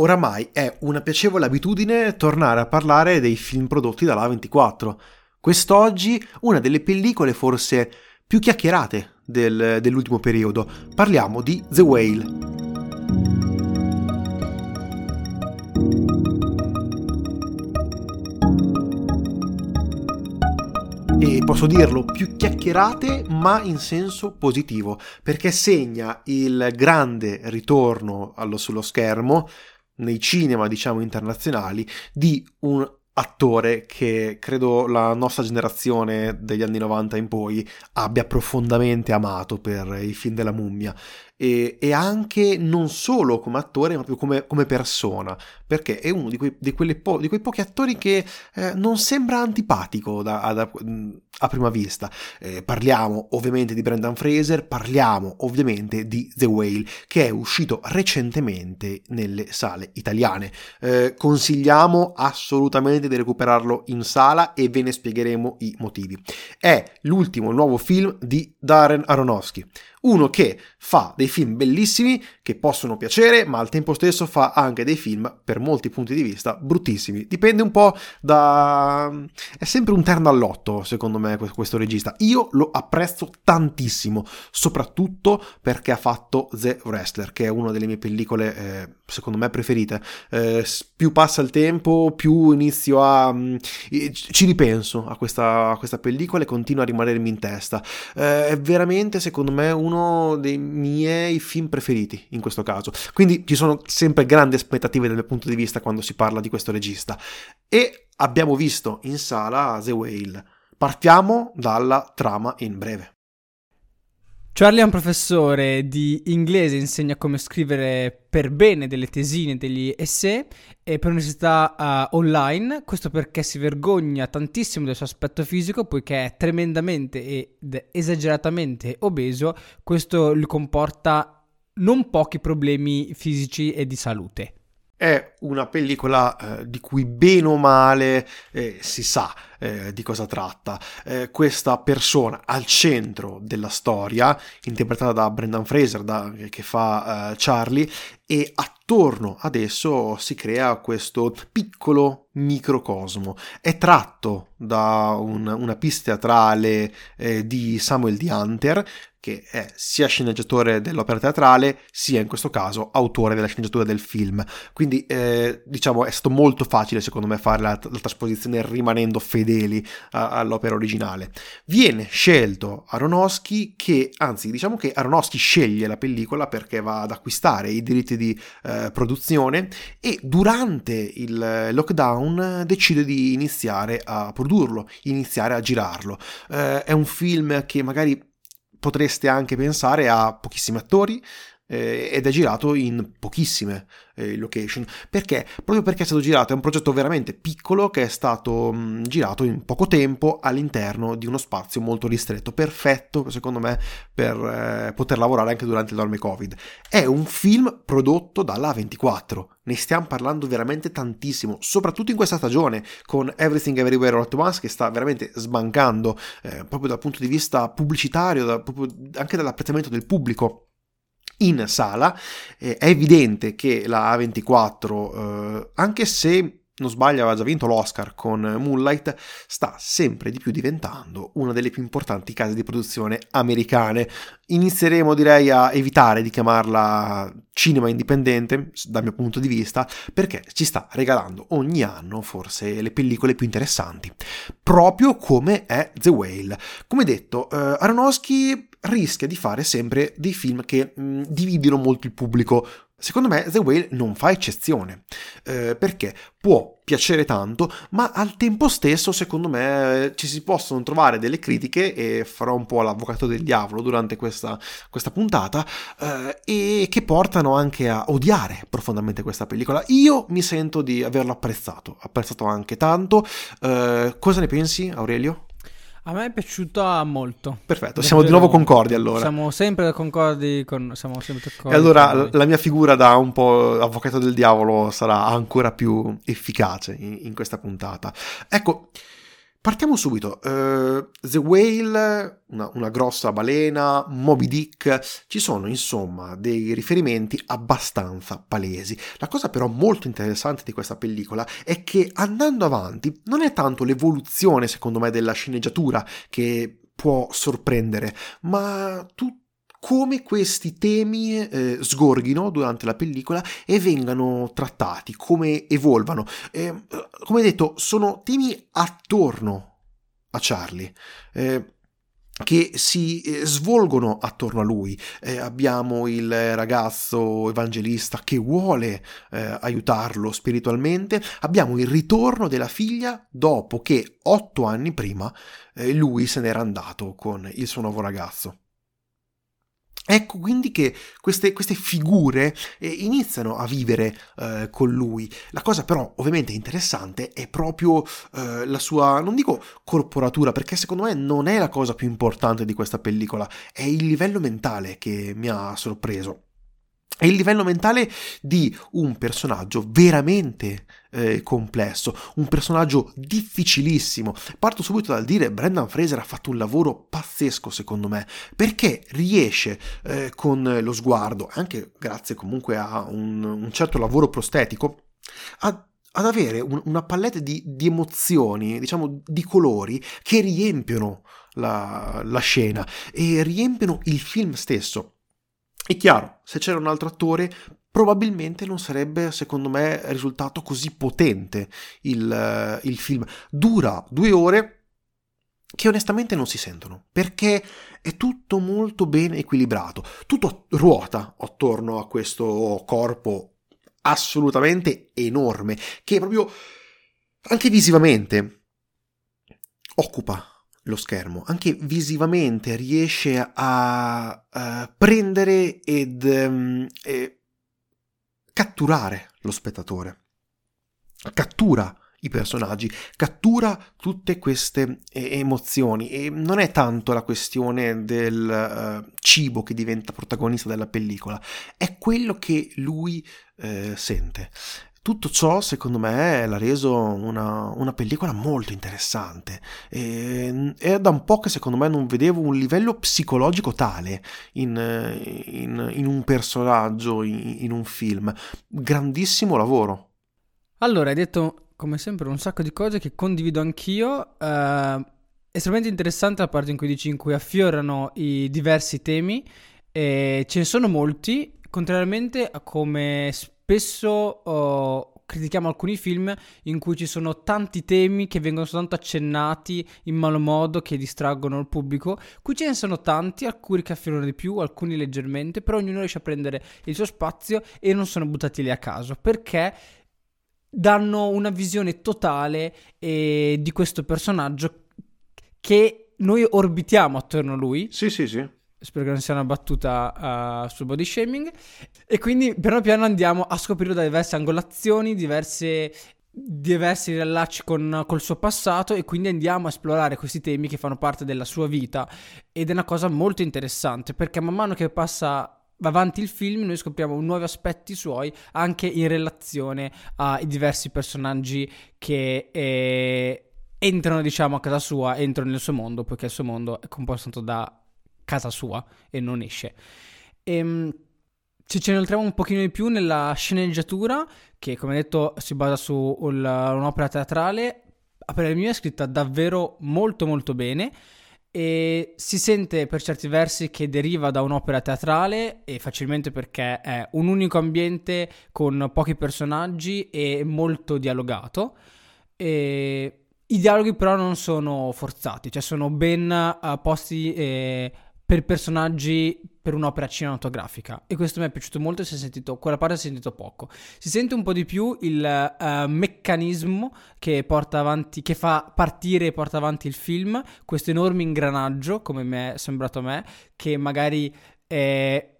oramai è una piacevole abitudine tornare a parlare dei film prodotti dalla 24. Quest'oggi una delle pellicole forse più chiacchierate del, dell'ultimo periodo. Parliamo di The Whale. e posso dirlo più chiacchierate ma in senso positivo perché segna il grande ritorno allo, sullo schermo nei cinema diciamo internazionali di un attore che credo la nostra generazione degli anni 90 in poi abbia profondamente amato per i film della mummia e, e anche non solo come attore ma proprio come, come persona perché è uno di quei, di po- di quei pochi attori che eh, non sembra antipatico da, da, a prima vista. Eh, parliamo ovviamente di Brendan Fraser parliamo ovviamente di The Whale che è uscito recentemente nelle sale italiane. Eh, consigliamo assolutamente di recuperarlo in sala e ve ne spiegheremo i motivi. È l'ultimo nuovo film di Darren Aronofsky uno che fa dei film bellissimi che possono piacere, ma al tempo stesso fa anche dei film, per molti punti di vista, bruttissimi. Dipende un po' da... è sempre un terno all'otto, secondo me, questo regista. Io lo apprezzo tantissimo, soprattutto perché ha fatto The Wrestler, che è una delle mie pellicole, eh, secondo me, preferite. Eh, più passa il tempo, più inizio a... Mm, ci ripenso a questa, a questa pellicola e continua a rimanermi in testa. Eh, è veramente, secondo me, un uno dei miei film preferiti in questo caso. Quindi ci sono sempre grandi aspettative dal mio punto di vista quando si parla di questo regista. E abbiamo visto in sala The Whale. Partiamo dalla trama in breve. Charlie è un professore di inglese, insegna come scrivere per bene delle tesine, degli essay e per università uh, online, questo perché si vergogna tantissimo del suo aspetto fisico poiché è tremendamente ed esageratamente obeso, questo gli comporta non pochi problemi fisici e di salute. È una pellicola eh, di cui bene o male eh, si sa eh, di cosa tratta. Eh, questa persona al centro della storia, interpretata da Brendan Fraser, da, che fa eh, Charlie, e attorno ad esso si crea questo piccolo microcosmo. È tratto da un, una pista teatrale eh, di Samuel D. Hunter, che è sia sceneggiatore dell'opera teatrale, sia in questo caso autore della sceneggiatura del film. Quindi, eh, diciamo, è stato molto facile, secondo me, fare la, la trasposizione rimanendo fedeli a, all'opera originale. Viene scelto Aronofsky, che anzi, diciamo che Aronofsky sceglie la pellicola perché va ad acquistare i diritti di eh, produzione e durante il lockdown decide di iniziare a produrlo, iniziare a girarlo. Eh, è un film che magari potreste anche pensare a pochissimi attori eh, ed è girato in pochissime eh, location. Perché? Proprio perché è stato girato, è un progetto veramente piccolo che è stato mh, girato in poco tempo all'interno di uno spazio molto ristretto, perfetto secondo me per eh, poter lavorare anche durante l'enorme Covid. È un film prodotto dalla 24 ne stiamo parlando veramente tantissimo, soprattutto in questa stagione con Everything Everywhere All At Once che sta veramente sbancando eh, proprio dal punto di vista pubblicitario, da, anche dall'apprezzamento del pubblico in sala. Eh, è evidente che la A24, eh, anche se non sbaglio aveva già vinto l'Oscar con Moonlight, sta sempre di più diventando una delle più importanti case di produzione americane. Inizieremo direi a evitare di chiamarla cinema indipendente, dal mio punto di vista, perché ci sta regalando ogni anno forse le pellicole più interessanti, proprio come è The Whale. Come detto, eh, Aronofsky rischia di fare sempre dei film che mh, dividono molto il pubblico. Secondo me The Whale non fa eccezione, eh, perché può piacere tanto, ma al tempo stesso secondo me ci si possono trovare delle critiche, e farò un po' l'avvocato del diavolo durante questa, questa puntata, eh, e che portano anche a odiare profondamente questa pellicola. Io mi sento di averlo apprezzato, apprezzato anche tanto. Eh, cosa ne pensi Aurelio? A me è piaciuta molto. Perfetto, siamo di nuovo concordi allora. Siamo sempre concordi con... Siamo sempre concordi e allora la mia figura da un po' avvocato del diavolo sarà ancora più efficace in, in questa puntata. Ecco, Partiamo subito. Uh, The Whale, una, una, grossa balena, Moby Dick, ci sono insomma dei riferimenti abbastanza palesi. La cosa però molto interessante di questa pellicola è che andando avanti non è tanto l'evoluzione, secondo me, della sceneggiatura che può sorprendere, ma tutto come questi temi eh, sgorghino durante la pellicola e vengano trattati, come evolvano. Eh, come detto, sono temi attorno a Charlie. Eh, che si eh, svolgono attorno a lui. Eh, abbiamo il ragazzo evangelista che vuole eh, aiutarlo spiritualmente, abbiamo il ritorno della figlia dopo che otto anni prima eh, lui se n'era andato con il suo nuovo ragazzo. Ecco quindi che queste, queste figure eh, iniziano a vivere eh, con lui. La cosa però ovviamente interessante è proprio eh, la sua, non dico corporatura, perché secondo me non è la cosa più importante di questa pellicola, è il livello mentale che mi ha sorpreso. È il livello mentale di un personaggio veramente eh, complesso, un personaggio difficilissimo. Parto subito dal dire Brendan Fraser ha fatto un lavoro pazzesco secondo me, perché riesce eh, con lo sguardo, anche grazie comunque a un, un certo lavoro prostetico, a ad avere un, una palette di, di, emozioni, diciamo di colori che riempiono la, la scena e riempiono il film stesso. È chiaro, se c'era un altro attore, probabilmente non sarebbe, secondo me, risultato così potente il, il film. Dura due ore che onestamente non si sentono, perché è tutto molto ben equilibrato, tutto ruota attorno a questo corpo assolutamente enorme, che proprio anche visivamente occupa lo schermo, anche visivamente riesce a uh, prendere ed um, catturare lo spettatore. Cattura i personaggi, cattura tutte queste eh, emozioni e non è tanto la questione del uh, cibo che diventa protagonista della pellicola, è quello che lui uh, sente. Tutto ciò, secondo me, l'ha reso una, una pellicola molto interessante. E, è da un po' che, secondo me, non vedevo un livello psicologico tale in, in, in un personaggio, in, in, un film. Grandissimo lavoro. Allora, hai detto, come sempre, un sacco di cose che condivido anch'io. Uh, estremamente interessante la parte in cui dici in cui affiorano i diversi temi. E ce ne sono molti, contrariamente a come spesso oh, critichiamo alcuni film in cui ci sono tanti temi che vengono soltanto accennati in malo modo, che distraggono il pubblico. Qui ce ne sono tanti, alcuni che affermano di più, alcuni leggermente, però ognuno riesce a prendere il suo spazio e non sono buttati lì a caso, perché danno una visione totale eh, di questo personaggio che noi orbitiamo attorno a lui. Sì, sì, sì spero che non sia una battuta uh, sul body shaming. E quindi piano piano andiamo a scoprire da diverse angolazioni, diverse, diversi riallacci con col suo passato e quindi andiamo a esplorare questi temi che fanno parte della sua vita ed è una cosa molto interessante perché man mano che passa avanti il film noi scopriamo nuovi aspetti suoi anche in relazione ai diversi personaggi che eh, entrano diciamo a casa sua, entrano nel suo mondo poiché il suo mondo è composto da casa sua e non esce. E, ehm, ci ce ne entriamo un pochino di più nella sceneggiatura, che come detto si basa su un'opera teatrale, per il mio è scritta davvero molto molto bene e si sente per certi versi che deriva da un'opera teatrale e facilmente perché è un unico ambiente con pochi personaggi e molto dialogato. E I dialoghi però non sono forzati, cioè sono ben uh, posti e per personaggi per un'opera cinematografica. E questo mi è piaciuto molto si è sentito quella parte si è sentito poco. Si sente un po' di più il uh, meccanismo che porta avanti che fa partire e porta avanti il film questo enorme ingranaggio come mi è sembrato a me che magari è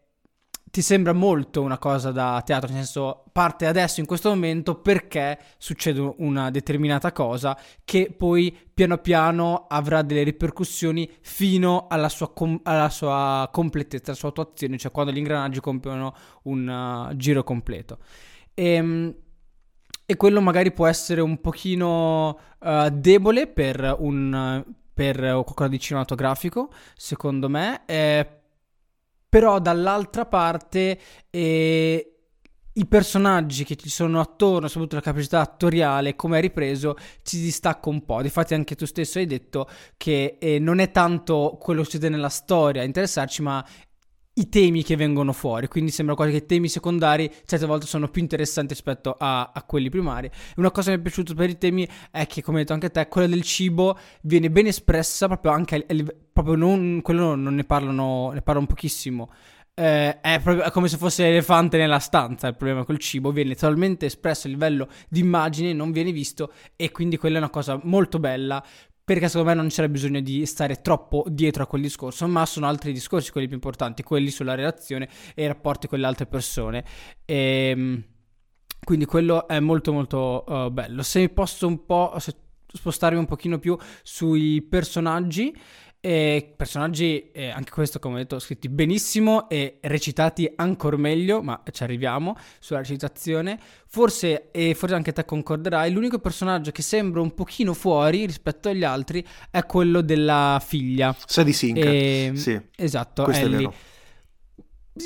ti sembra molto una cosa da teatro, nel senso parte adesso in questo momento perché succede una determinata cosa che poi piano piano avrà delle ripercussioni fino alla sua, com- alla sua completezza, alla sua attuazione, cioè quando gli ingranaggi compiono un uh, giro completo. E, ehm, e quello magari può essere un pochino uh, debole per un per qualcosa di cinematografico, secondo me, eh, però dall'altra parte eh, i personaggi che ci sono attorno, soprattutto la capacità attoriale, come hai ripreso, ci distacca un po'. Difatti anche tu stesso hai detto che eh, non è tanto quello che succede nella storia a interessarci, ma i temi che vengono fuori, quindi sembra quasi che i temi secondari certe volte sono più interessanti rispetto a, a, quelli primari. Una cosa che mi è piaciuta per i temi è che, come hai detto anche te, quella del cibo viene ben espressa, proprio anche, proprio non, quello non ne parlano, ne parlano pochissimo. Eh, è, proprio, è come se fosse l'elefante nella stanza, il problema col cibo viene totalmente espresso a livello di immagine, non viene visto e quindi quella è una cosa molto bella perché secondo me non c'era bisogno di stare troppo dietro a quel discorso, ma sono altri discorsi quelli più importanti, quelli sulla relazione e i rapporti con le altre persone. E, ehm, quindi quello è molto molto uh, bello. Se posso un po' spostarmi un pochino più sui personaggi, e personaggi, eh, anche questo come ho detto, scritti benissimo e recitati ancora meglio, ma ci arriviamo sulla recitazione. Forse, e forse anche te concorderai, l'unico personaggio che sembra un pochino fuori rispetto agli altri è quello della figlia. Sadie Sink, e, ehm, sì. Esatto, questo Ellie. è vero.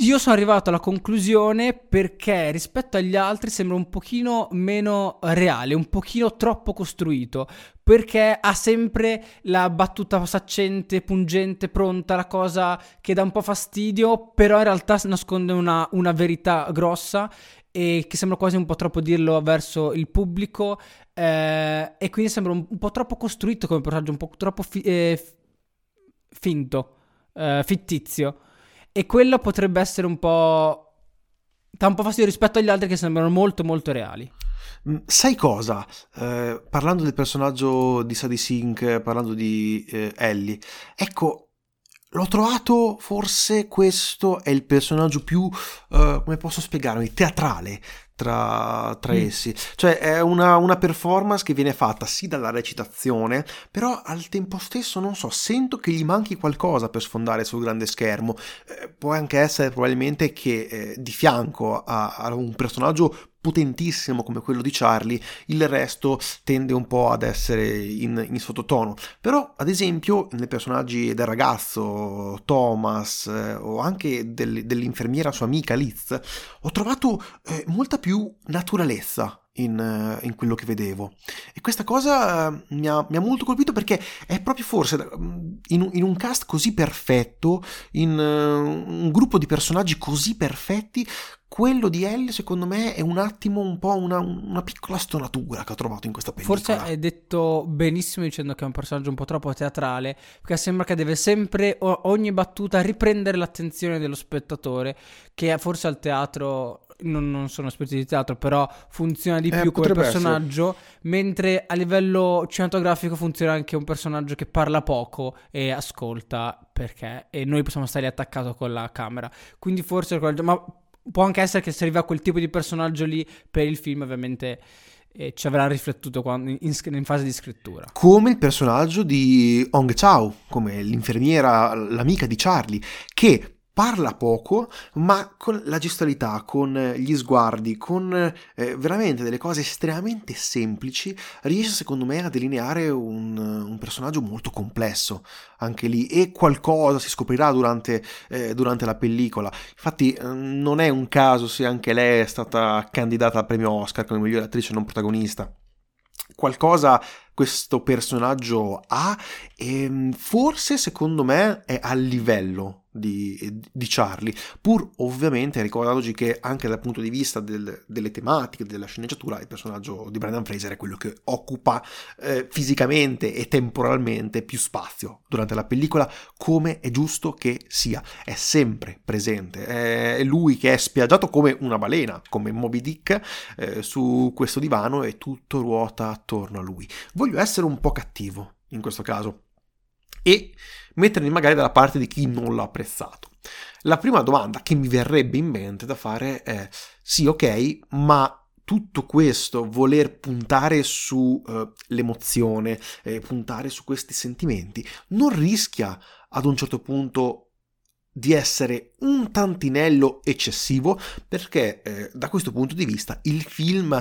Io sono arrivato alla conclusione perché rispetto agli altri sembra un pochino meno reale, un pochino troppo costruito, perché ha sempre la battuta saccente, pungente, pronta, la cosa che dà un po' fastidio, però in realtà nasconde una, una verità grossa e che sembra quasi un po' troppo dirlo verso il pubblico eh, e quindi sembra un, un, po' troppo costruito come personaggio, un po' troppo fi- eh, finto, eh, fittizio. E quello potrebbe essere un po'. dà un po' fastidio rispetto agli altri che sembrano molto, molto reali. Mm, sai cosa? Eh, parlando del personaggio di Sadie Sink, parlando di eh, Ellie, ecco, l'ho trovato forse questo è il personaggio più, uh, come posso spiegarmi, teatrale tra, tra mm. essi. Cioè è una, una, performance che viene fatta sì dalla recitazione, però al tempo stesso, non so, sento che gli manchi qualcosa per sfondare sul grande schermo. Eh, può anche essere probabilmente che eh, di fianco a, a un personaggio potentissimo come quello di Charlie, il resto tende un po' ad essere in, in sottotono. Però, ad esempio, nei personaggi del ragazzo Thomas eh, o anche del, dell'infermiera sua amica Liz, ho trovato eh, molta più naturalezza in, eh, in, quello che vedevo. E questa cosa eh, mi ha, mi ha, molto colpito perché è proprio forse mm, in, in un cast così perfetto, in un gruppo di personaggi così perfetti, quello di Ellie secondo me è un attimo un po' una, una, piccola stonatura che ho trovato in questa pellicola. Forse hai detto benissimo dicendo che è un personaggio un po' troppo teatrale, perché sembra che deve sempre ogni battuta riprendere l'attenzione dello spettatore, che forse al teatro non, non, sono esperti di teatro, però funziona di eh, più come personaggio, essere. mentre a livello cinematografico funziona anche un personaggio che parla poco e ascolta perché e noi possiamo stare attaccato con la camera. Quindi forse ma può anche essere che serviva quel tipo di personaggio lì per il film, ovviamente e ci avrà riflettuto quando, in, in, fase di scrittura. Come il personaggio di Hong Chao, come l'infermiera, l'amica di Charlie, che parla poco, ma con la gestualità, con gli sguardi, con eh, veramente delle cose estremamente semplici, riesce secondo me a delineare un, un personaggio molto complesso anche lì e qualcosa si scoprirà durante, eh, durante la pellicola. Infatti eh, non è un caso se anche lei è stata candidata al premio Oscar come migliore attrice non protagonista qualcosa questo personaggio ha e forse secondo me è a livello di, di, Charlie, pur ovviamente ricordandoci che anche dal punto di vista del, delle tematiche, della sceneggiatura, il personaggio di Brandon Fraser è quello che occupa eh, fisicamente e temporalmente più spazio durante la pellicola, come è giusto che sia. È sempre presente, è lui che è spiaggiato come una balena, come Moby Dick, eh, su questo divano e tutto ruota attorno a lui. Voglio essere un po' cattivo in questo caso e mettermi magari dalla parte di chi non l'ha apprezzato. La prima domanda che mi verrebbe in mente da fare è sì, ok, ma tutto questo, voler puntare sull'emozione, uh, eh, puntare su questi sentimenti, non rischia ad un certo punto di essere un tantinello eccessivo perché eh, da questo punto di vista il film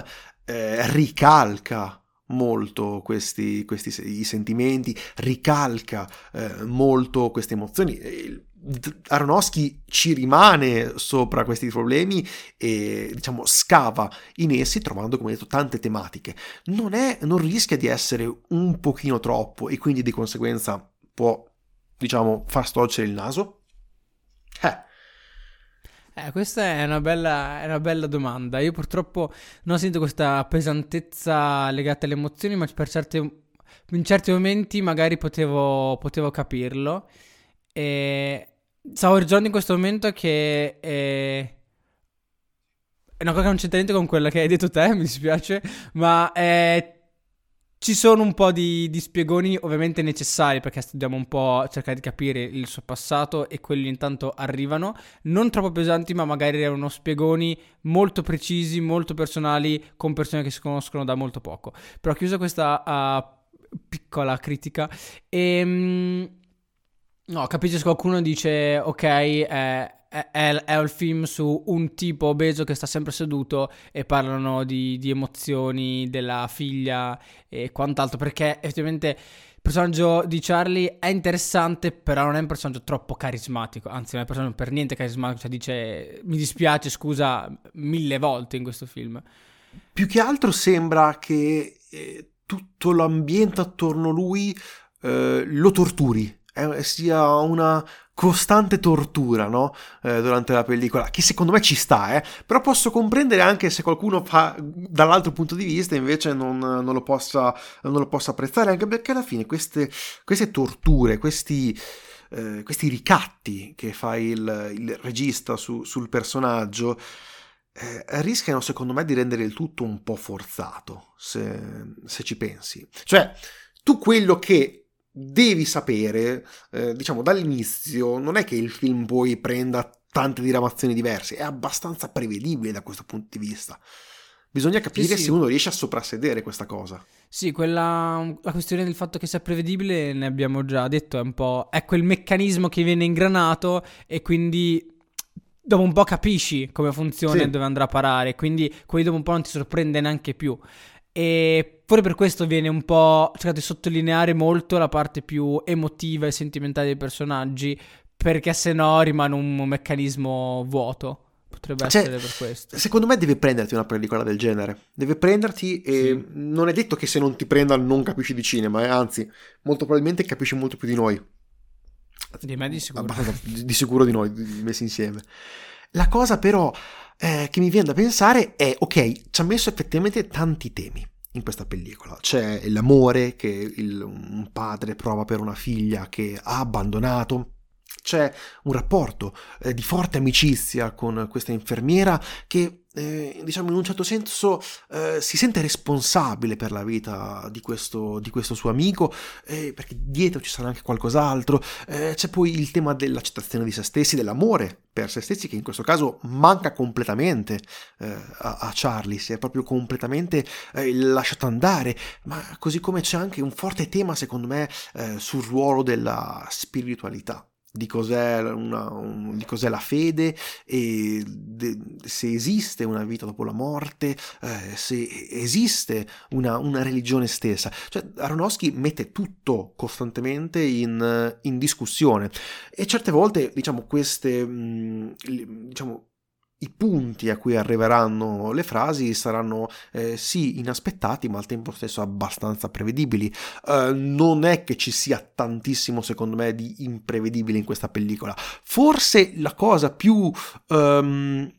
eh, ricalca molto questi, questi sentimenti, ricalca eh, molto queste emozioni. Aronofsky ci rimane sopra questi problemi e diciamo scava in essi trovando come detto tante tematiche non, è, non rischia di essere un pochino troppo e quindi di conseguenza può diciamo far storcere il naso eh eh, questa è una, bella, è una bella domanda. Io purtroppo non sento questa pesantezza legata alle emozioni, ma per certe, in certi momenti magari potevo, potevo capirlo. E stavo ragionando in questo momento che è, è una cosa che non c'entra niente con quella che hai detto te, mi dispiace, ma è ci sono un po' di, di, spiegoni ovviamente necessari perché dobbiamo un po' cercare di capire il suo passato e quelli intanto arrivano, non troppo pesanti ma magari erano spiegoni molto precisi, molto personali con persone che si conoscono da molto poco. Però chiusa questa uh, piccola critica e... Ehm, no, capisci se qualcuno dice ok... Eh, è, è, un film su un tipo obeso che sta sempre seduto e parlano di, di emozioni della figlia e quant'altro perché effettivamente il personaggio di Charlie è interessante, però non è un personaggio troppo carismatico. Anzi, non è un personaggio per niente carismatico. Cioè, dice mi dispiace, scusa, mille volte in questo film. Più che altro sembra che eh, tutto l'ambiente attorno a lui eh, lo torturi. Eh, sia una, costante tortura no? eh, durante la pellicola, che secondo me ci sta, eh? però posso comprendere anche se qualcuno fa dall'altro punto di vista invece non, non, lo, possa, non lo, possa, apprezzare, anche perché alla fine queste, queste torture, questi, eh, questi, ricatti che fa il, il regista su, sul personaggio, eh, rischiano secondo me di rendere il tutto un po' forzato, se, se ci pensi. Cioè, tu quello che devi sapere, eh, diciamo dall'inizio, non è che il film poi prenda tante diramazioni diverse, è abbastanza prevedibile da questo punto di vista. Bisogna capire sì, sì. se uno riesce a soprassedere questa cosa. Sì, quella, la questione del fatto che sia prevedibile ne abbiamo già detto, è un po'... è quel meccanismo che viene ingranato e quindi dopo un po' capisci come funziona sì. e dove andrà a parare, quindi quelli dopo un po' non ti sorprende neanche più. E forse per questo viene un po' cercato di sottolineare molto la parte più emotiva e sentimentale dei personaggi, perché se no rimane un meccanismo vuoto. Potrebbe cioè, essere per questo. Secondo me deve prenderti una pellicola del genere. Deve prenderti e sì. non è detto che se non ti prenda non capisci di cinema, eh? anzi, molto probabilmente capisci molto più di noi. Di me di sicuro. di sicuro di noi, messi insieme. La cosa però eh, che mi viene da pensare è, ok, ci ha messo effettivamente tanti temi in questa pellicola. C'è l'amore che il, un padre prova per una figlia che ha abbandonato, c'è un rapporto eh, di forte amicizia con questa infermiera che, eh, diciamo, in un certo senso eh, si sente responsabile per la vita di questo, di questo suo amico, eh, perché dietro ci sarà anche qualcos'altro. Eh, c'è poi il tema dell'accettazione di se stessi, dell'amore per se stessi, che in questo caso manca completamente eh, a, a, Charlie, si è proprio completamente lasciato andare, ma così come c'è anche un forte tema, secondo me, sul ruolo della spiritualità di cos'è, una, un, di cos'è, la fede e de, se esiste una vita dopo la morte, eh, se esiste una, una, religione stessa. Cioè, Aronofsky mette tutto costantemente in, in discussione e certe volte, diciamo, queste, mm, diciamo, i punti a cui arriveranno le frasi saranno eh, sì inaspettati ma al tempo stesso abbastanza prevedibili. Uh, non è che ci sia tantissimo secondo me di imprevedibile in questa pellicola. Forse la cosa più... Um,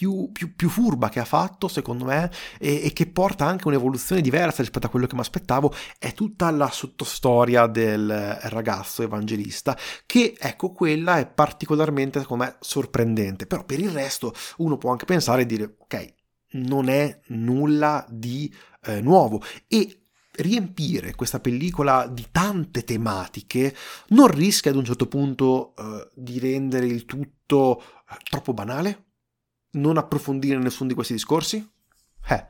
più, più, più, furba che ha fatto, secondo me, e, e, che porta anche un'evoluzione diversa rispetto a quello che mi aspettavo, è tutta la sottostoria del ragazzo evangelista, che ecco, quella è particolarmente, secondo me, sorprendente. Però per il resto uno può anche pensare e dire, ok, non è nulla di eh, nuovo. E riempire questa pellicola di tante tematiche non rischia ad un certo punto eh, di rendere il tutto eh, troppo banale? Non approfondire nessuno di questi discorsi? Eh.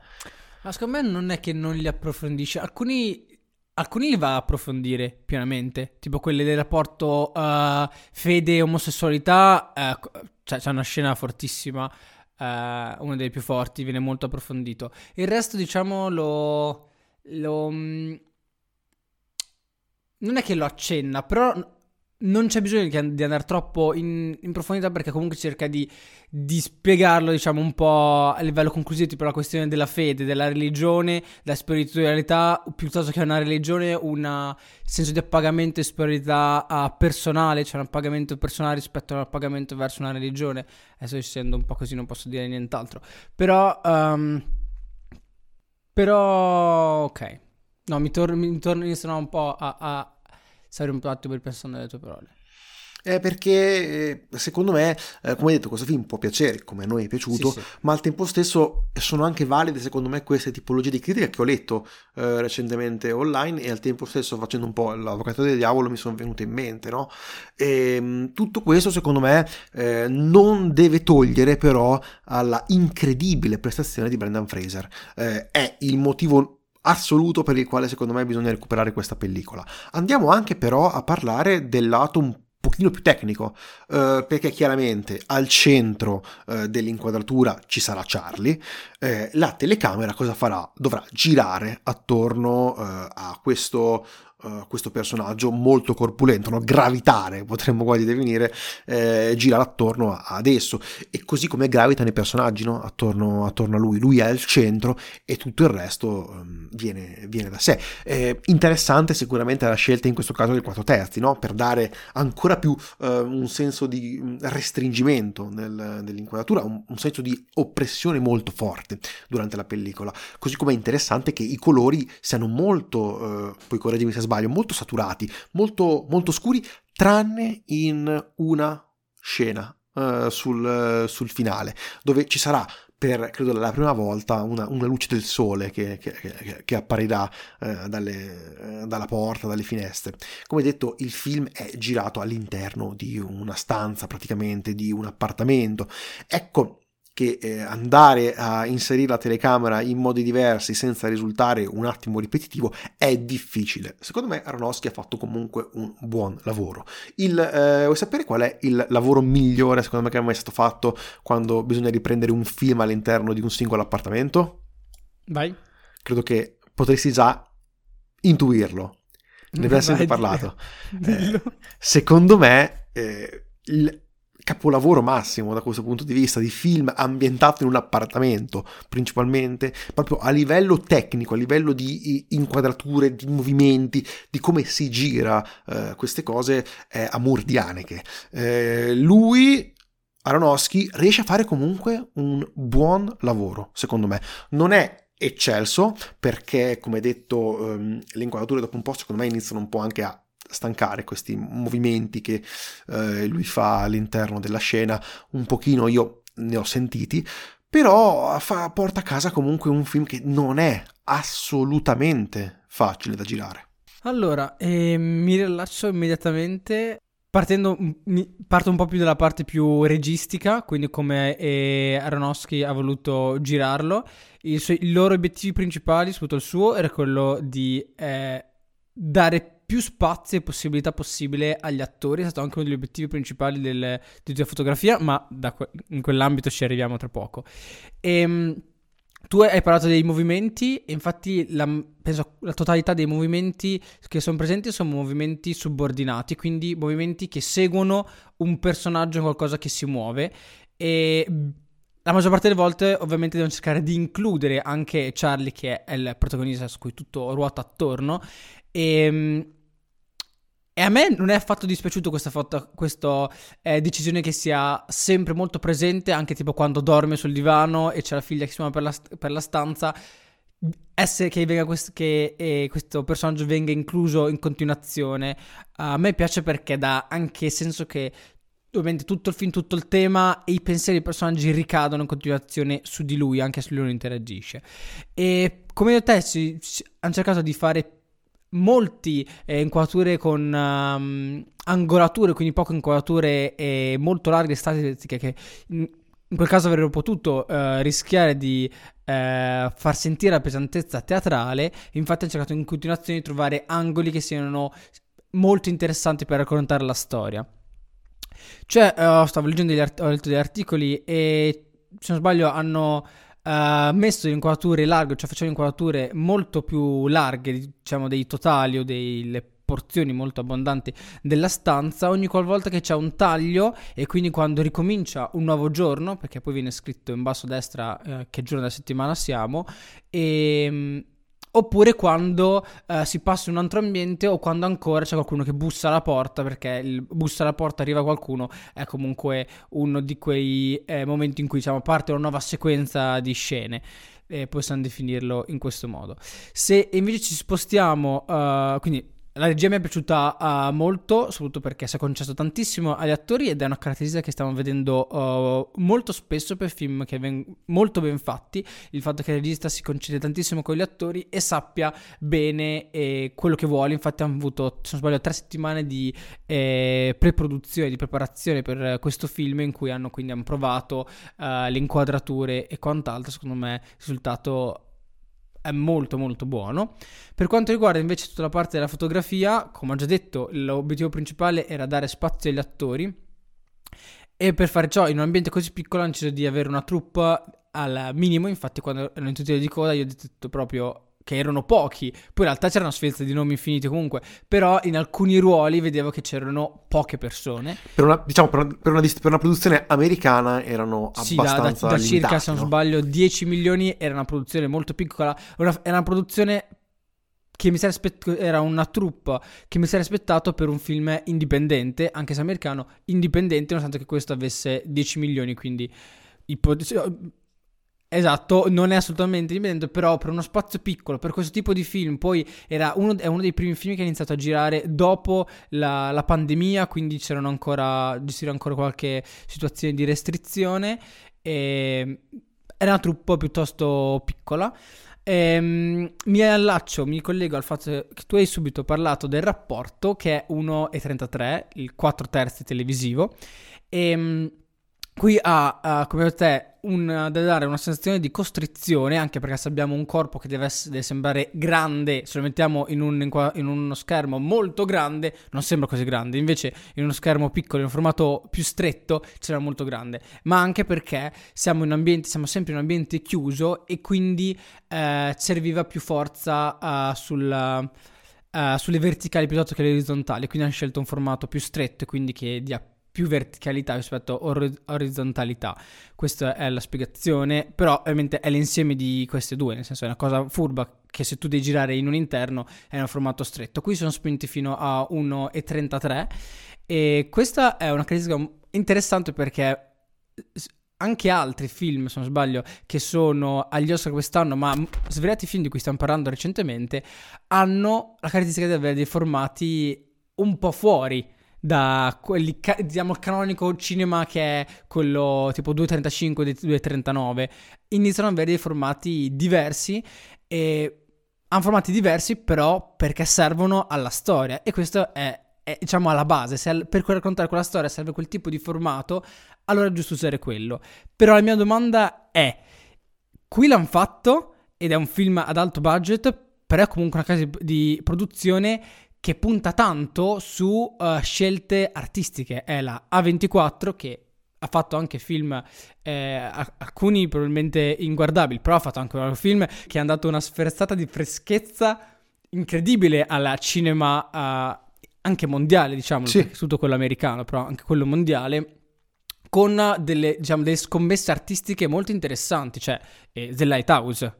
Ma secondo me non è che non li approfondisce. Alcuni, alcuni li va a approfondire pienamente, tipo quelli del rapporto uh, fede-omosessualità, uh, cioè c'è una scena fortissima, uh, una delle più forti, viene molto approfondito. Il resto, diciamo, lo... lo mm, non è che lo accenna, però non c'è bisogno di, andare troppo in, in, profondità perché comunque cerca di, di, spiegarlo, diciamo, un po' a livello conclusivo, tipo la questione della fede, della religione, della spiritualità, piuttosto che una religione, un senso di appagamento e spiritualità uh, personale, cioè un appagamento personale rispetto a un appagamento verso una religione. Adesso essendo un po' così non posso dire nient'altro. Però... Um, però... ok. No, mi torno, mi torno un po' a, a stare un attimo ripensando alle tue parole. Eh, perché eh, secondo me, eh, come hai detto, questo film può piacere, come a noi è piaciuto, sì, sì. ma al tempo stesso sono anche valide, secondo me, queste tipologie di critica che ho letto eh, recentemente online e al tempo stesso facendo un po' l'avvocato del diavolo mi sono venute in mente, no? E, ehm, tutto questo, secondo me, eh, non deve togliere però alla incredibile prestazione di Brendan Fraser. È il motivo assoluto per il quale secondo me bisogna recuperare questa pellicola. Andiamo anche però a parlare del lato un pochino più tecnico, eh, perché chiaramente al centro eh, dell'inquadratura ci sarà Charlie, eh, la telecamera cosa farà? Dovrà girare attorno eh, a questo uh, questo personaggio molto corpulento, no? gravitare potremmo quasi definire, eh, girare attorno ad esso e così come gravitano i personaggi no? attorno, attorno, a lui, lui è al centro e tutto il resto um, viene, viene, da sé. Eh, interessante sicuramente la scelta in questo caso del 4 terzi, no? per dare ancora più uh, un senso di mm, restringimento nel, nell'inquadratura, un, un senso di oppressione molto forte durante la pellicola, così come è interessante che i colori siano molto, uh, poi correggimi se sbaglio, sbaglio, molto saturati, molto, molto scuri, tranne in una scena uh, sul, sul finale, dove ci sarà per credo la prima volta una, una luce del sole che, che, che, che apparirà eh, dalle, eh, dalla porta, dalle finestre. Come detto, il film è girato all'interno di una stanza, praticamente di un appartamento. Ecco, che eh, andare a inserire la telecamera in modi diversi senza risultare un attimo ripetitivo è difficile. Secondo me Aronofsky ha fatto comunque un buon lavoro. Il, eh, vuoi sapere qual è il lavoro migliore secondo me che è mai stato fatto quando bisogna riprendere un film all'interno di un singolo appartamento? Vai. Credo che potresti già intuirlo. Ne abbiamo sempre parlato. Eh, secondo me eh, il, capolavoro massimo da questo punto di vista di film ambientato in un appartamento principalmente proprio a livello tecnico a livello di inquadrature di movimenti di come si gira eh, queste cose è Amur di Haneke. Eh, lui Aronofsky riesce a fare comunque un buon lavoro secondo me. Non è eccelso perché come detto ehm, le inquadrature dopo un po' secondo me iniziano un po' anche a stancare questi movimenti che eh, lui fa all'interno della scena, un pochino io ne ho sentiti, però fa, porta a casa comunque un film che non è assolutamente facile da girare. Allora, eh, mi rilascio immediatamente Partendo, parto un po' più dalla parte più registica, quindi come eh, Aronofsky ha voluto girarlo. Suo, I, loro obiettivi principali, soprattutto il suo, era quello di eh, dare più spazio e possibilità possibile agli attori, è stato anche uno degli obiettivi principali del, della fotografia, ma que- in quell'ambito ci arriviamo tra poco. E, ehm, tu hai parlato dei movimenti, infatti la, penso la totalità dei movimenti che sono presenti sono movimenti subordinati, quindi movimenti che seguono un personaggio qualcosa che si muove e la maggior parte delle volte ovviamente devono cercare di includere anche Charlie che è il protagonista su cui tutto ruota attorno e ehm, e a me non è affatto dispiaciuto questa, foto, questa eh, decisione che sia sempre molto presente, anche tipo quando dorme sul divano e c'è la figlia che si muove per la, per la stanza. Essere che, quest- che eh, questo personaggio venga incluso in continuazione a me piace perché dà anche senso che ovviamente tutto il film, tutto il tema e i pensieri dei personaggi ricadono in continuazione su di lui, anche se lui non interagisce. E come te, si, si, hanno cercato di fare molti eh, inquadrature con um, angolature, quindi poche inquadrature e molto larghe statistiche che in, quel caso avrebbero potuto uh, rischiare di uh, far sentire la pesantezza teatrale, infatti hanno cercato in continuazione di trovare angoli che siano molto interessanti per raccontare la storia. Cioè, uh, stavo leggendo degli, art- ho letto degli articoli e se non sbaglio hanno uh, messo le inquadrature larghe, cioè facevano inquadrature molto più larghe, diciamo, dei totali o delle porzioni molto abbondanti della stanza ogni qualvolta che c'è un taglio e quindi quando ricomincia un nuovo giorno, perché poi viene scritto in basso a destra eh, che giorno della settimana siamo, e, ehm, oppure quando uh, si passa in un altro ambiente o quando ancora c'è qualcuno che bussa alla porta perché il bussa alla porta arriva qualcuno è comunque uno di quei eh, momenti in cui diciamo parte una nuova sequenza di scene. Eh, possiamo definirlo in questo modo. Se invece ci spostiamo uh, quindi la regia mi è piaciuta uh, molto, soprattutto perché si è concesso tantissimo agli attori ed è una caratteristica che stiamo vedendo uh, molto spesso per film che vengono molto ben fatti. Il fatto che il regista si concede tantissimo con gli attori e sappia bene eh, quello che vuole. Infatti, hanno avuto, se non sbaglio, tre settimane di eh, pre-produzione, di preparazione per questo film in cui hanno quindi hanno provato uh, le inquadrature e quant'altro. Secondo me, il risultato è molto molto buono. Per quanto riguarda invece tutta la parte della fotografia, come ho già detto, l'obiettivo principale era dare spazio agli attori e per fare ciò in un ambiente così piccolo hanno deciso di avere una troupe al minimo, infatti quando erano in tutti di coda io ho detto proprio che erano pochi, poi in realtà c'era una sfilza di nomi infiniti comunque, però in alcuni ruoli vedevo che c'erano poche persone. Per una, diciamo, per una, per una, per una produzione americana erano sì, abbastanza da, da, da circa, se non no? sbaglio, 10 milioni, era una produzione molto piccola, era una produzione che mi sarei aspettato, era una troupe che mi sarei aspettato per un film indipendente, anche se americano, indipendente, nonostante che questo avesse 10 milioni, quindi ipot- Esatto, non è assolutamente indipendente, però per uno spazio piccolo, per questo tipo di film, poi uno, è uno dei primi film che ha iniziato a girare dopo la, la pandemia, quindi c'erano ancora, c'era ancora qualche situazione di restrizione, e era una troupe piuttosto piccola. Ehm, mi allaccio, mi collego al fatto che tu hai subito parlato del rapporto che è 1,33, il 4 terzi televisivo, e ehm, qui ha, uh, come te un, da dare una sensazione di costrizione, anche perché se abbiamo un corpo che deve, essere, deve sembrare grande, se lo mettiamo in, un, in, uno schermo molto grande, non sembra così grande, invece in uno schermo piccolo, in un formato più stretto, sembra molto grande, ma anche perché siamo, in ambienti, siamo sempre in un ambiente chiuso e quindi eh, serviva più forza uh, sul... Uh, sulle verticali piuttosto che le orizzontali, quindi hanno scelto un formato più stretto e quindi che dia più verticalità rispetto a or- orizzontalità. Questa è la spiegazione, però ovviamente è l'insieme di queste due, nel senso è una cosa furba che se tu devi girare in un interno è un formato stretto. Qui sono spinti fino a 1,33 e questa è una caratteristica interessante perché anche altri film, se non sbaglio, che sono agli Oscar quest'anno, ma svariati film di cui stiamo parlando recentemente, hanno la caratteristica di avere dei formati un po' fuori da quelli, diciamo, il canonico cinema che è quello tipo 2.35, 2.39, iniziano ad avere dei formati diversi e hanno formati diversi però perché servono alla storia. E questo è, è diciamo alla base, se per raccontare quella storia serve quel tipo di formato, allora è giusto usare quello. Però la mia domanda è, qui l'hanno fatto ed è un film ad alto budget, però è comunque una casa di produzione che punta tanto su uh, scelte artistiche. È la A24 che ha fatto anche film, eh, alcuni probabilmente inguardabili, però ha fatto anche un film che ha dato una sferzata di freschezza incredibile al cinema uh, anche mondiale, diciamo, sì. tutto quello americano, però anche quello mondiale con delle, diciamo, delle scommesse artistiche molto interessanti, cioè eh, The Lighthouse.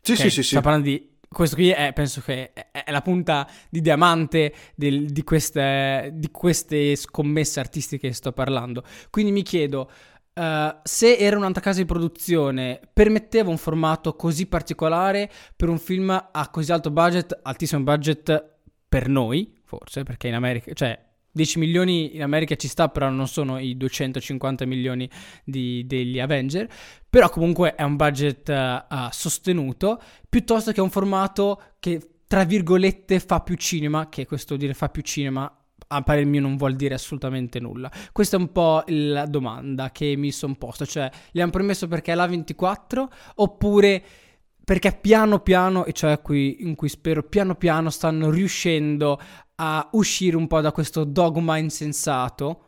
Sì, okay? sì, sì, sì. Stiamo parlando di questo qui è, penso che è, la punta di diamante del, di, queste, di, queste, scommesse artistiche che sto parlando. Quindi mi chiedo, uh, se era un'altra casa di produzione, permetteva un formato così particolare per un film a così alto budget, altissimo budget per noi, forse, perché in America, cioè 10 milioni in America ci sta, però non sono i 250 milioni di, degli Avenger. Però comunque è un budget uh, sostenuto, piuttosto che un formato che, tra virgolette, fa più cinema, che questo dire fa più cinema a parer mio non vuol dire assolutamente nulla. Questa è un po' la domanda che mi sono posto, cioè li hanno permesso perché è la 24 oppure perché piano piano, e cioè qui in cui spero piano piano stanno riuscendo a uscire un po' da questo dogma insensato.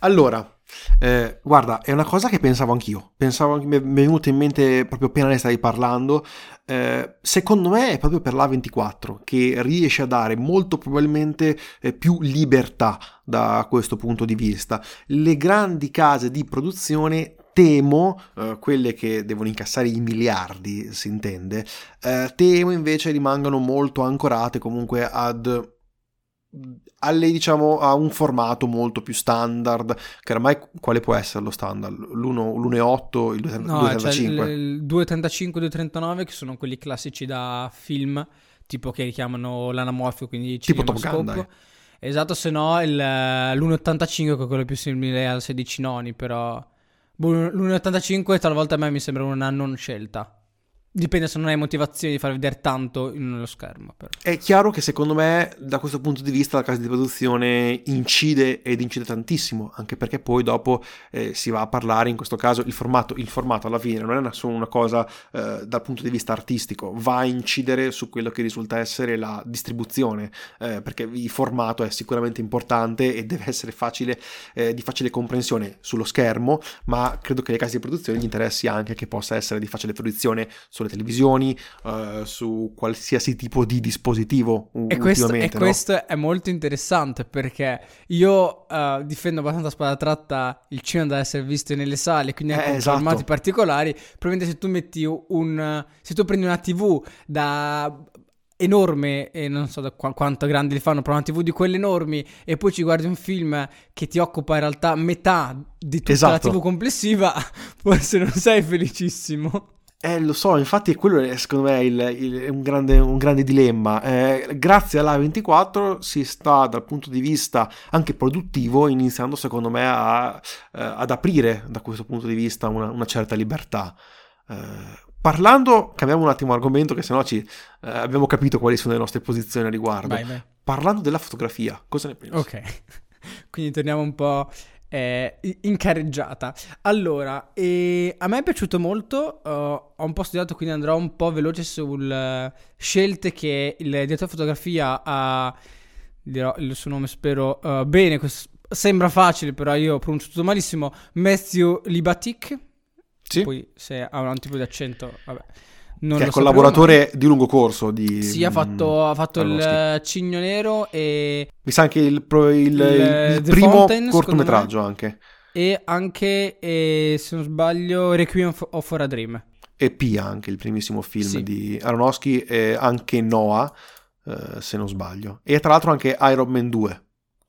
Allora, eh, guarda, è una cosa che pensavo anch'io. Pensavo, mi è venuto in mente proprio appena ne stavi parlando. Eh, secondo me è proprio per l'A24 che riesce a dare molto probabilmente eh, più libertà da questo punto di vista. Le grandi case di produzione temo, eh, quelle che devono incassare i miliardi, si intende, eh, temo invece rimangano molto ancorate comunque ad alle, diciamo, a un formato molto più standard, che oramai quale può essere lo standard? L'1.8, il 2.35? No, cioè il 2.35, 2.39 che sono quelli classici da film, tipo che chiamano l'anamorfio, quindi tipo Top Gun, dai. Esatto, se no il, l'1.85 che è quello più simile al 16 noni, però boh, l'1.85 talvolta a me mi sembra una non scelta. Dipende se non hai motivazione di far vedere tanto nello schermo. Però. È chiaro che secondo me da questo punto di vista la casa di produzione incide ed incide tantissimo, anche perché poi dopo eh, si va a parlare, in questo caso il formato, il formato alla fine non è solo una cosa eh, dal punto di vista artistico, va a incidere su quello che risulta essere la distribuzione, eh, perché il formato è sicuramente importante e deve essere facile, eh, di facile comprensione sullo schermo, ma credo che le case di produzione gli interessi anche che possa essere di facile fruizione sulle televisioni, uh, su qualsiasi tipo di dispositivo. E, questo, e no? questo, è molto interessante perché io uh, difendo abbastanza a spada tratta il cinema da essere visto nelle sale, quindi anche eh, esatto. formati particolari. Probabilmente se tu metti un... se tu prendi una TV da enorme e non so da qu- quanto grandi li fanno però una tv di quelle enormi e poi ci guardi un film che ti occupa in realtà metà di tutta esatto. la tv complessiva forse non sei felicissimo eh, lo so, infatti quello è secondo me il, il, un, grande, un, grande, dilemma. Eh, grazie all'A24 si sta dal punto di vista anche produttivo iniziando secondo me a, eh, ad aprire da questo punto di vista una, una certa libertà. Eh, parlando, cambiamo un attimo argomento che sennò ci, eh, abbiamo capito quali sono le nostre posizioni a riguardo. Vai, vai. Parlando della fotografia, cosa ne pensi? Ok, quindi torniamo un po' eh, in carreggiata. Allora, eh, a me è piaciuto molto, uh, ho un po' studiato quindi andrò un po' veloce sulle uh, scelte che il direttore di fotografia ha, dirò il suo nome spero uh, bene, questo, sembra facile però io ho pronunciato malissimo, Matthew Libatic. Sì. Poi se ha un tipo di accento, vabbè. Non che è collaboratore di lungo corso di... Sì, ha fatto, ha fatto il Cigno Nero e... Mi sa anche il, il, il, il primo Fountain, cortometraggio anche. E anche, e, se non sbaglio, Requiem of for a Dream. E Pia anche, il primissimo film sì. di Aronofsky e anche Noah, eh, se non sbaglio. E tra l'altro anche Iron Man 2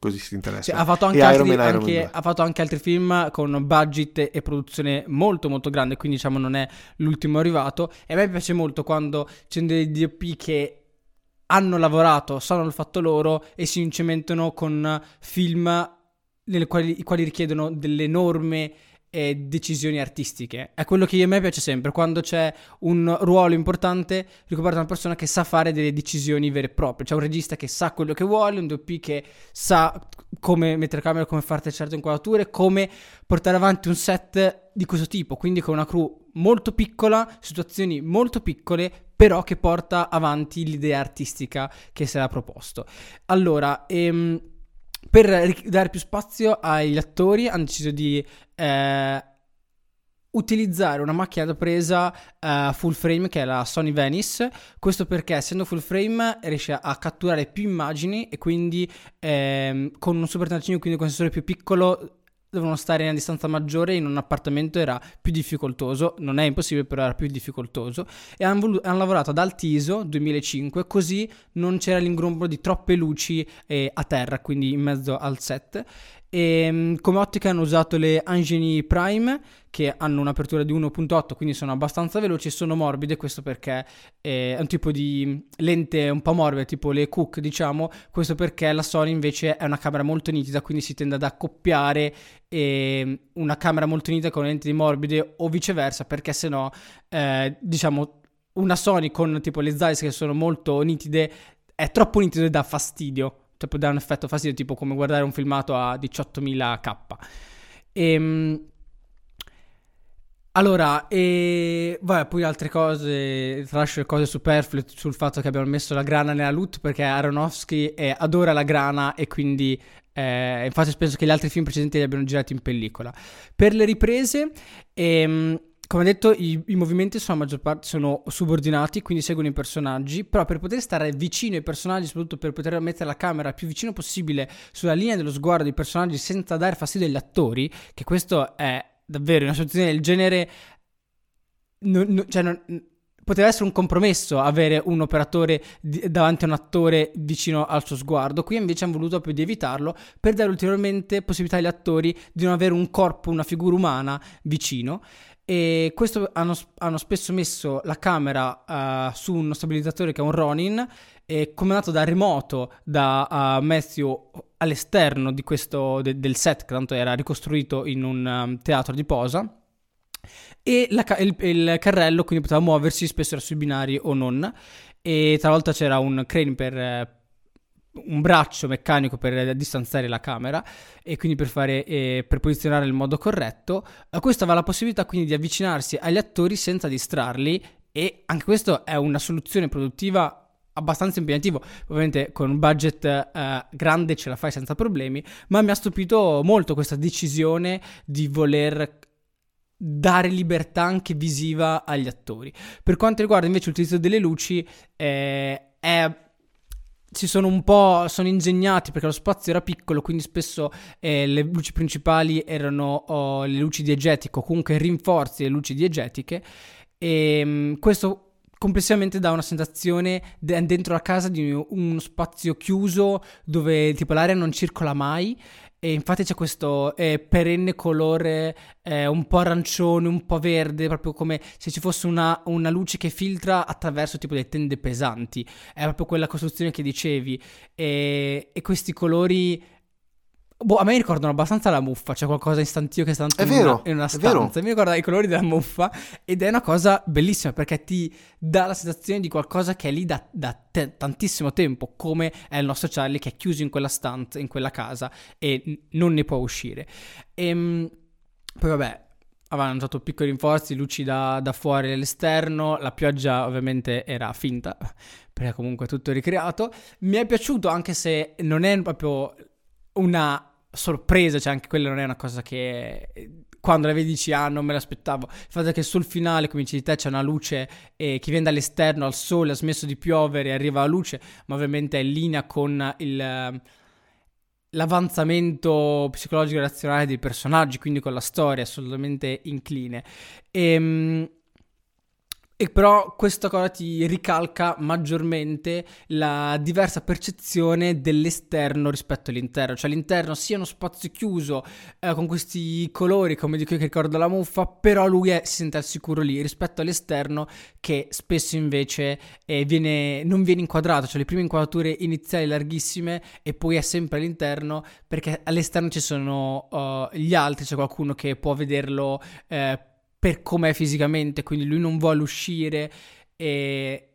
così si interessa. Cioè, ha, fatto anche altri, Man, anche, ha fatto anche altri film con budget e produzione molto molto grande, quindi diciamo non è l'ultimo arrivato. E a me piace molto quando c'è dei DOP che hanno lavorato, sanno il fatto loro e si incementano con film quali, i quali richiedono delle norme e decisioni artistiche. È quello che a me piace sempre, quando c'è un ruolo importante ricoperto da una persona che sa fare delle decisioni vere e proprie. C'è un regista che sa quello che vuole, un DOP che sa come mettere camera, come fare certe inquadrature, come portare avanti un set di questo tipo, quindi con una crew molto piccola, situazioni molto piccole, però che porta avanti l'idea artistica che si era proposto. Allora, ehm, per dare più spazio agli attori hanno deciso di eh, utilizzare una macchina da presa uh, full frame che è la Sony Venice. Questo perché essendo full frame riesce a catturare più immagini e quindi ehm, con un Super 35 quindi con un sensore più piccolo devono stare in una distanza maggiore in un appartamento era più difficoltoso, non è impossibile però era più difficoltoso. E hanno, volu- hanno lavorato ad Altiso 2005 così non c'era l'ingrombolo di troppe luci eh, a terra, quindi in mezzo al set e ehm, come ottica hanno usato le Angeni Prime che hanno un'apertura di 1.8 quindi sono abbastanza veloci e sono morbide questo perché è un tipo di lente un po' morbida tipo le Cook diciamo questo perché la Sony invece è una camera molto nitida quindi si tende ad accoppiare ehm, una camera molto nitida con lenti morbide o viceversa perché se no eh, diciamo una Sony con tipo le Zeiss che sono molto nitide è troppo nitido e dà fastidio cioè può dare un effetto fastidio, tipo come guardare un filmato a 18.000k. Ehm. Allora, e vabbè, poi altre cose, tralascio le cose superflue sul fatto che abbiamo messo la grana nella loot perché Aronofsky eh, adora la grana e quindi eh, infatti penso che gli altri film precedenti li abbiano girati in pellicola. Per le riprese, ehm, come detto, i, i, movimenti sono, maggior parte sono subordinati, quindi seguono i personaggi, però per poter stare vicino ai personaggi, soprattutto per poter mettere la camera più vicino possibile sulla linea dello sguardo dei personaggi senza dare fastidio agli attori, che questo è davvero una situazione del genere... Non, non, cioè non, poteva essere un compromesso avere un operatore di, davanti a un attore vicino al suo sguardo. Qui invece hanno voluto proprio di evitarlo per dare ulteriormente possibilità agli attori di non avere un corpo, una figura umana vicino. E questo hanno, hanno spesso messo la camera uh, su uno stabilizzatore che è un Ronin, e comandato da remoto da uh, Matthew all'esterno questo, de, del set, che tanto era ricostruito in un um, teatro di posa. E la, il, il, carrello quindi poteva muoversi, spesso era sui binari o non. E talvolta c'era un crane per, eh, un braccio meccanico per distanziare la camera e quindi per, fare, eh, per posizionare il modo corretto. Eh, questo aveva la possibilità quindi di avvicinarsi agli attori senza distrarli e anche questo è una soluzione produttiva abbastanza impegnativo. Ovviamente con un budget eh, grande ce la fai senza problemi, ma mi ha stupito molto questa decisione di voler dare libertà anche visiva agli attori. Per quanto riguarda invece l'utilizzo delle luci, eh, è si sono un po' sono ingegnati perché lo spazio era piccolo, quindi spesso eh, le luci principali erano oh, le luci diegetiche o comunque rinforzi le luci diegetiche. E um, questo complessivamente dà una sensazione de- dentro la casa di uno spazio chiuso dove tipo l'aria non circola mai e infatti c'è questo eh, perenne colore eh, un po' arancione, un po' verde, proprio come se ci fosse una, una, luce che filtra attraverso tipo delle tende pesanti. È proprio quella costruzione che dicevi. E, e questi colori Boh, a me ricordano abbastanza la muffa, c'è qualcosa istantio che sta in, vero, una, in una stanza. Mi ricorda i colori della muffa ed è una cosa bellissima perché ti dà la sensazione di qualcosa che è lì da, da te- tantissimo tempo, come è il nostro Charlie che è chiuso in quella stanza, in quella casa e non ne può uscire. E, ehm, poi vabbè, avevano usato piccoli rinforzi, luci da, da fuori all'esterno, la pioggia ovviamente era finta perché comunque è tutto ricreato. Mi è piaciuto anche se non è proprio una sorpresa, cioè anche quella non è una cosa che quando la vedi dici ah non me l'aspettavo. Il fatto è che sul finale, come dici di te, c'è una luce eh, che viene dall'esterno al sole, ha smesso di piovere, arriva la luce, ma ovviamente è in linea con il, l'avanzamento psicologico e razionale dei personaggi, quindi con la storia assolutamente incline. E, ehm, e però questa cosa ti ricalca maggiormente la diversa percezione dell'esterno rispetto all'interno, cioè l'interno sia uno spazio chiuso eh, con questi colori come dico io che ricordo la muffa, però lui è, si sente al sicuro lì rispetto all'esterno che spesso invece eh, viene, non viene inquadrato, cioè le prime inquadrature iniziali larghissime e poi è sempre all'interno perché all'esterno ci sono uh, gli altri, c'è qualcuno che può vederlo eh, per com'è fisicamente, quindi lui non vuole uscire e,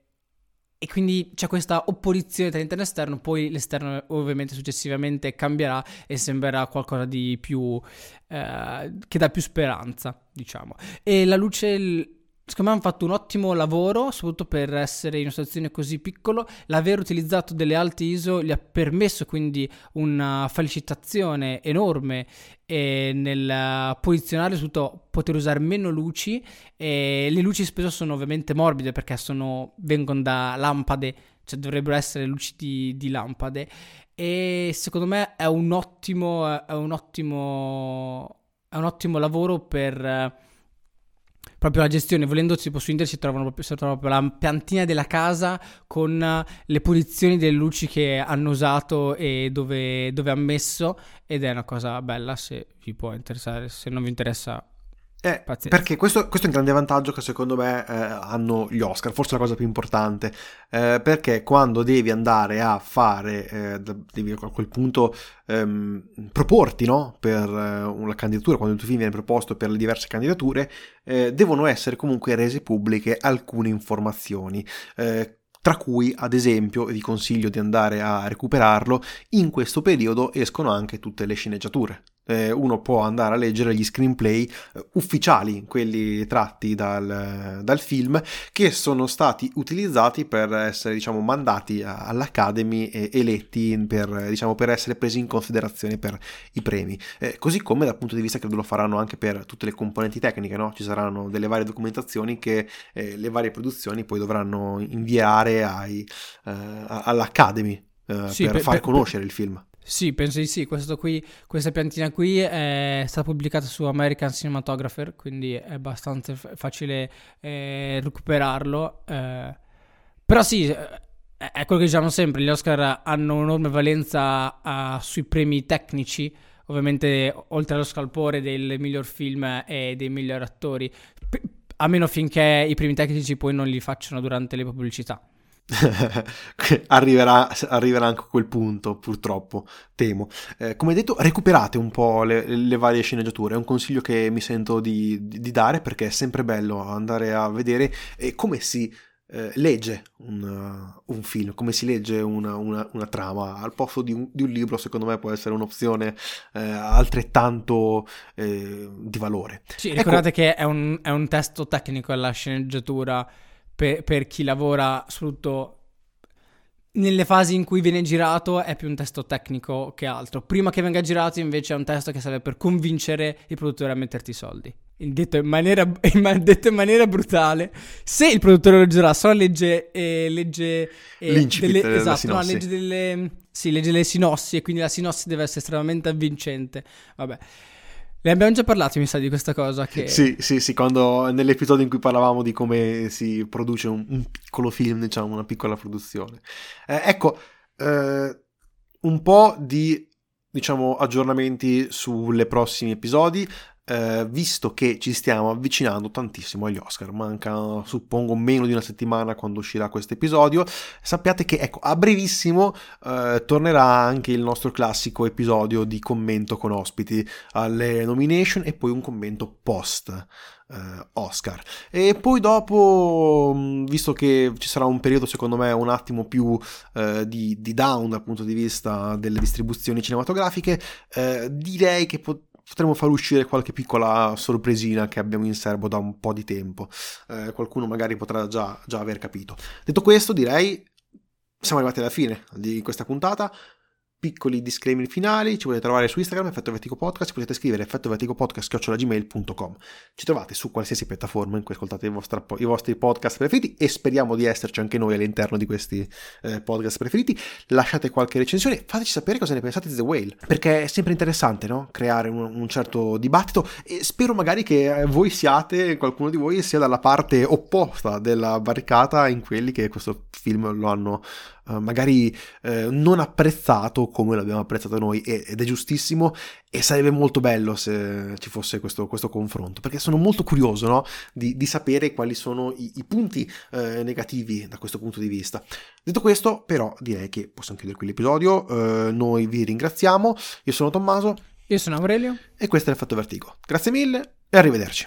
e quindi c'è questa opposizione tra l'interno e l'esterno, poi l'esterno ovviamente successivamente cambierà e sembrerà qualcosa di più eh, che dà più speranza, diciamo. E la luce secondo me hanno fatto un ottimo lavoro, soprattutto per essere in una situazione così piccola. L'aver utilizzato delle alte ISO gli ha permesso quindi una felicitazione enorme eh, nel posizionare, soprattutto poter usare meno luci. E le luci spesso sono ovviamente morbide perché sono, vengono da lampade, cioè dovrebbero essere luci di, di lampade. E secondo me è un ottimo, è un ottimo, è un ottimo lavoro per proprio la gestione, volendo tipo su internet si trovano proprio, si trova proprio la piantina della casa con le posizioni delle luci che hanno usato e dove, dove hanno messo ed è una cosa bella se vi può interessare, se non vi interessa eh, perché questo, questo, è un grande vantaggio che secondo me eh, hanno gli Oscar, forse la cosa più importante, eh, perché quando devi andare a fare, eh, devi a quel punto ehm, proporti no? per eh, una candidatura, quando il tuo film viene proposto per le diverse candidature, eh, devono essere comunque rese pubbliche alcune informazioni tra cui ad esempio, vi consiglio di andare a recuperarlo, in questo periodo escono anche tutte le sceneggiature eh, uno può andare a leggere gli screenplay eh, ufficiali, quelli tratti dal, dal, film, che sono stati utilizzati per essere diciamo, mandati all'Academy e eletti per, diciamo, per essere presi in considerazione per i premi. Eh, così come dal punto di vista credo lo faranno anche per tutte le componenti tecniche, no? ci saranno delle varie documentazioni che eh, le varie produzioni poi dovranno inviare ai, eh, all'Academy eh, sì, per, per far per, conoscere il film. Sì, penso di sì. Qui, questa piantina qui è stata pubblicata su American Cinematographer, quindi è abbastanza facile eh, recuperarlo. Eh, però sì, eh, è quello che diciamo sempre, gli Oscar hanno un'enorme valenza uh, sui premi tecnici, ovviamente oltre allo scalpore del miglior film e dei migliori attori, a meno finché i premi tecnici poi non li facciano durante le pubblicità. Arriverà, arriverà, anche a quel punto, purtroppo, temo. Eh, come detto, recuperate un po' le, le, varie sceneggiature, è un consiglio che mi sento di, di, dare perché è sempre bello andare a vedere come si eh, legge un, uh, un, film, come si legge una, una, una trama. Al posto di un, di un, libro, secondo me, può essere un'opzione eh, altrettanto eh, di valore. Sì, ecco ricordate ecco, che è un, è un testo tecnico alla sceneggiatura per, per chi lavora soprattutto nelle fasi in cui viene girato è più un testo tecnico che altro. Prima che venga girato invece è un testo che serve per convincere il produttore a metterti i soldi. Detto in maniera, detto in maniera brutale, se il produttore lo leggerà, solo legge, eh, legge eh, delle, esatto, no, legge delle, sì, legge le sinossi e quindi la sinossi deve essere estremamente avvincente. Vabbè. Ne abbiamo già parlato, mi sa, di questa cosa. Che... Sì, sì, sì, quando nell'episodio in cui parlavamo di come si produce un, un piccolo film, diciamo, una piccola produzione. Eh, ecco, eh, un po' di, diciamo, aggiornamenti sulle prossimi episodi eh, visto che ci stiamo avvicinando tantissimo agli Oscar, manca suppongo meno di una settimana quando uscirà questo episodio, sappiate che ecco, a brevissimo eh, tornerà anche il nostro classico episodio di commento con ospiti alle nomination e poi un commento post. Uh, Oscar. E poi dopo, mm, visto che ci sarà un periodo secondo me un attimo più uh, di, di, down dal punto di vista delle distribuzioni cinematografiche, uh, direi che pot- potremmo far uscire qualche piccola sorpresina che abbiamo in serbo da un po' di tempo. Eh, qualcuno magari potrà già, già aver capito. Detto questo, direi siamo arrivati alla fine di questa puntata piccoli disclaimer finali, ci potete trovare su Instagram, Effetto Vertigo Podcast, potete scrivere effettovertigopodcast.gmail.com Ci trovate su qualsiasi piattaforma in cui ascoltate i vostri, i vostri, podcast preferiti e speriamo di esserci anche noi all'interno di questi eh, podcast preferiti. Lasciate qualche recensione, fateci sapere cosa ne pensate di The Whale, perché è sempre interessante no? creare un, un, certo dibattito e spero magari che voi siate, qualcuno di voi sia dalla parte opposta della barricata in quelli che questo film lo hanno eh, magari eh, non apprezzato come l'abbiamo apprezzato noi ed è giustissimo e sarebbe molto bello se ci fosse questo, questo confronto perché sono molto curioso no? di, di, sapere quali sono i, i punti eh, negativi da questo punto di vista. Detto questo però direi che possiamo chiudere qui l'episodio. Eh, noi vi ringraziamo. Io sono Tommaso. Io sono Aurelio. E questo è l'effetto vertigo. Grazie mille e arrivederci